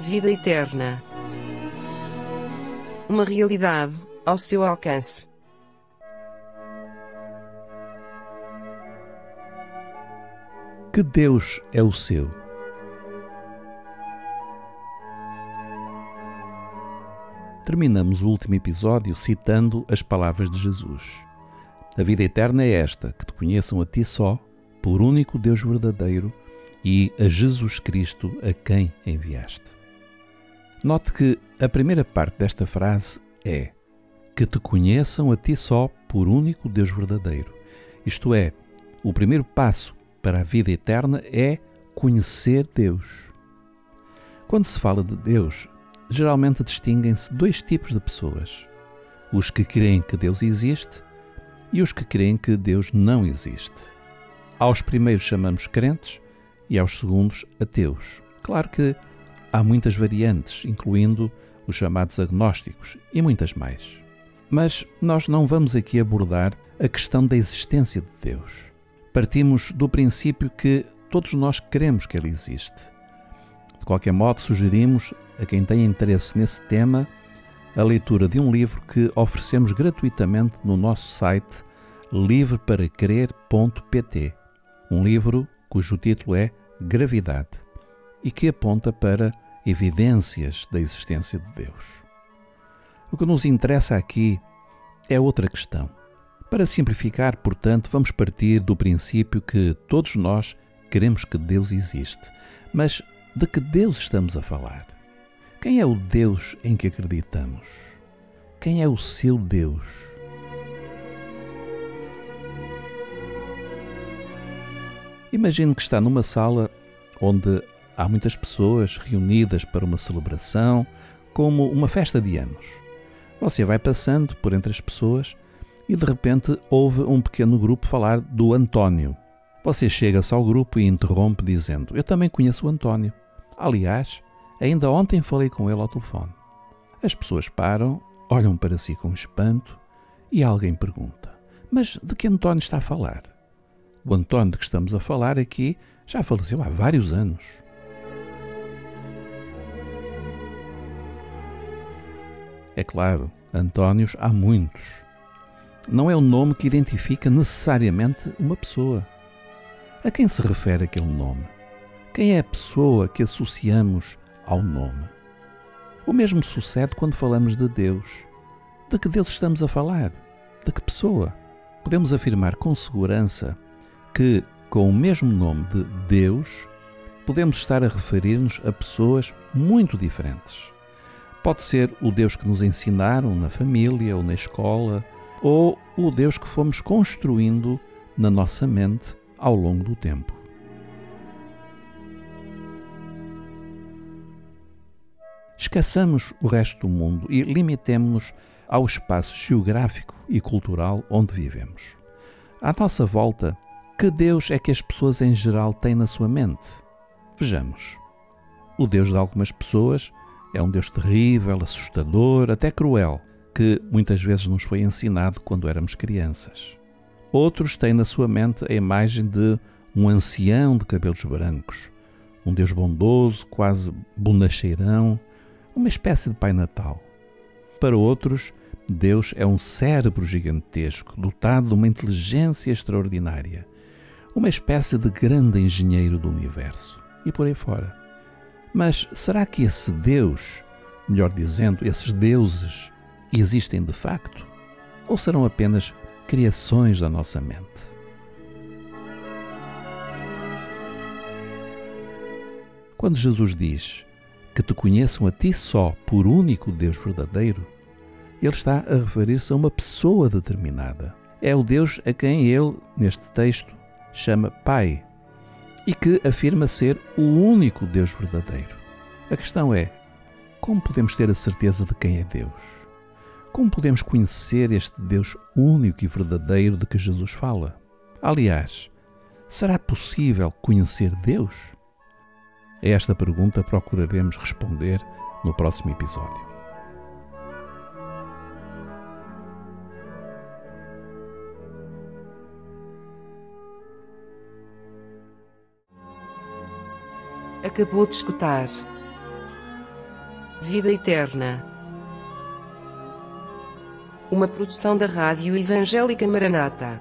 Vida eterna. Uma realidade ao seu alcance. Que Deus é o seu? Terminamos o último episódio citando as palavras de Jesus. A vida eterna é esta: que te conheçam a ti só, por único Deus verdadeiro, e a Jesus Cristo a quem enviaste. Note que a primeira parte desta frase é que te conheçam a ti só por único Deus verdadeiro. Isto é, o primeiro passo para a vida eterna é conhecer Deus. Quando se fala de Deus, geralmente distinguem-se dois tipos de pessoas: os que creem que Deus existe e os que creem que Deus não existe. Aos primeiros chamamos crentes e aos segundos ateus. Claro que há muitas variantes, incluindo os chamados agnósticos e muitas mais. Mas nós não vamos aqui abordar a questão da existência de Deus. Partimos do princípio que todos nós queremos que Ele existe. De qualquer modo, sugerimos a quem tem interesse nesse tema a leitura de um livro que oferecemos gratuitamente no nosso site livreparacrer.pt. Um livro cujo título é Gravidade e que aponta para evidências da existência de Deus. O que nos interessa aqui é outra questão. Para simplificar, portanto, vamos partir do princípio que todos nós queremos que Deus existe. Mas de que Deus estamos a falar? Quem é o Deus em que acreditamos? Quem é o seu Deus? Imagine que está numa sala onde há muitas pessoas reunidas para uma celebração, como uma festa de anos. Você vai passando por entre as pessoas e de repente ouve um pequeno grupo falar do António. Você chega-se ao grupo e interrompe dizendo: Eu também conheço o António. Aliás, ainda ontem falei com ele ao telefone. As pessoas param, olham para si com espanto e alguém pergunta: Mas de que António está a falar? O António de que estamos a falar aqui já faleceu há vários anos. É claro, Antónios há muitos. Não é o nome que identifica necessariamente uma pessoa. A quem se refere aquele nome? Quem é a pessoa que associamos ao nome? O mesmo sucede quando falamos de Deus. De que Deus estamos a falar? De que pessoa? Podemos afirmar com segurança que, com o mesmo nome de Deus, podemos estar a referir-nos a pessoas muito diferentes. Pode ser o Deus que nos ensinaram na família ou na escola, ou o Deus que fomos construindo na nossa mente ao longo do tempo. Esqueçamos o resto do mundo e limitemos-nos ao espaço geográfico e cultural onde vivemos. À nossa volta, que Deus é que as pessoas em geral têm na sua mente? Vejamos. O Deus de algumas pessoas é um Deus terrível, assustador, até cruel, que muitas vezes nos foi ensinado quando éramos crianças. Outros têm na sua mente a imagem de um ancião de cabelos brancos, um Deus bondoso, quase bonacheirão, uma espécie de Pai Natal. Para outros, Deus é um cérebro gigantesco, dotado de uma inteligência extraordinária uma espécie de grande engenheiro do universo e por aí fora. Mas será que esse Deus, melhor dizendo, esses deuses, existem de facto? Ou serão apenas criações da nossa mente? Quando Jesus diz que te conheçam a ti só por único Deus verdadeiro, ele está a referir-se a uma pessoa determinada. É o Deus a quem ele, neste texto, chama Pai e que afirma ser o único Deus verdadeiro. A questão é: como podemos ter a certeza de quem é Deus? Como podemos conhecer este Deus único e verdadeiro de que Jesus fala? Aliás, será possível conhecer Deus? A esta pergunta procuraremos responder no próximo episódio. Acabou de escutar Vida eterna. Uma produção da Rádio Evangélica Maranata.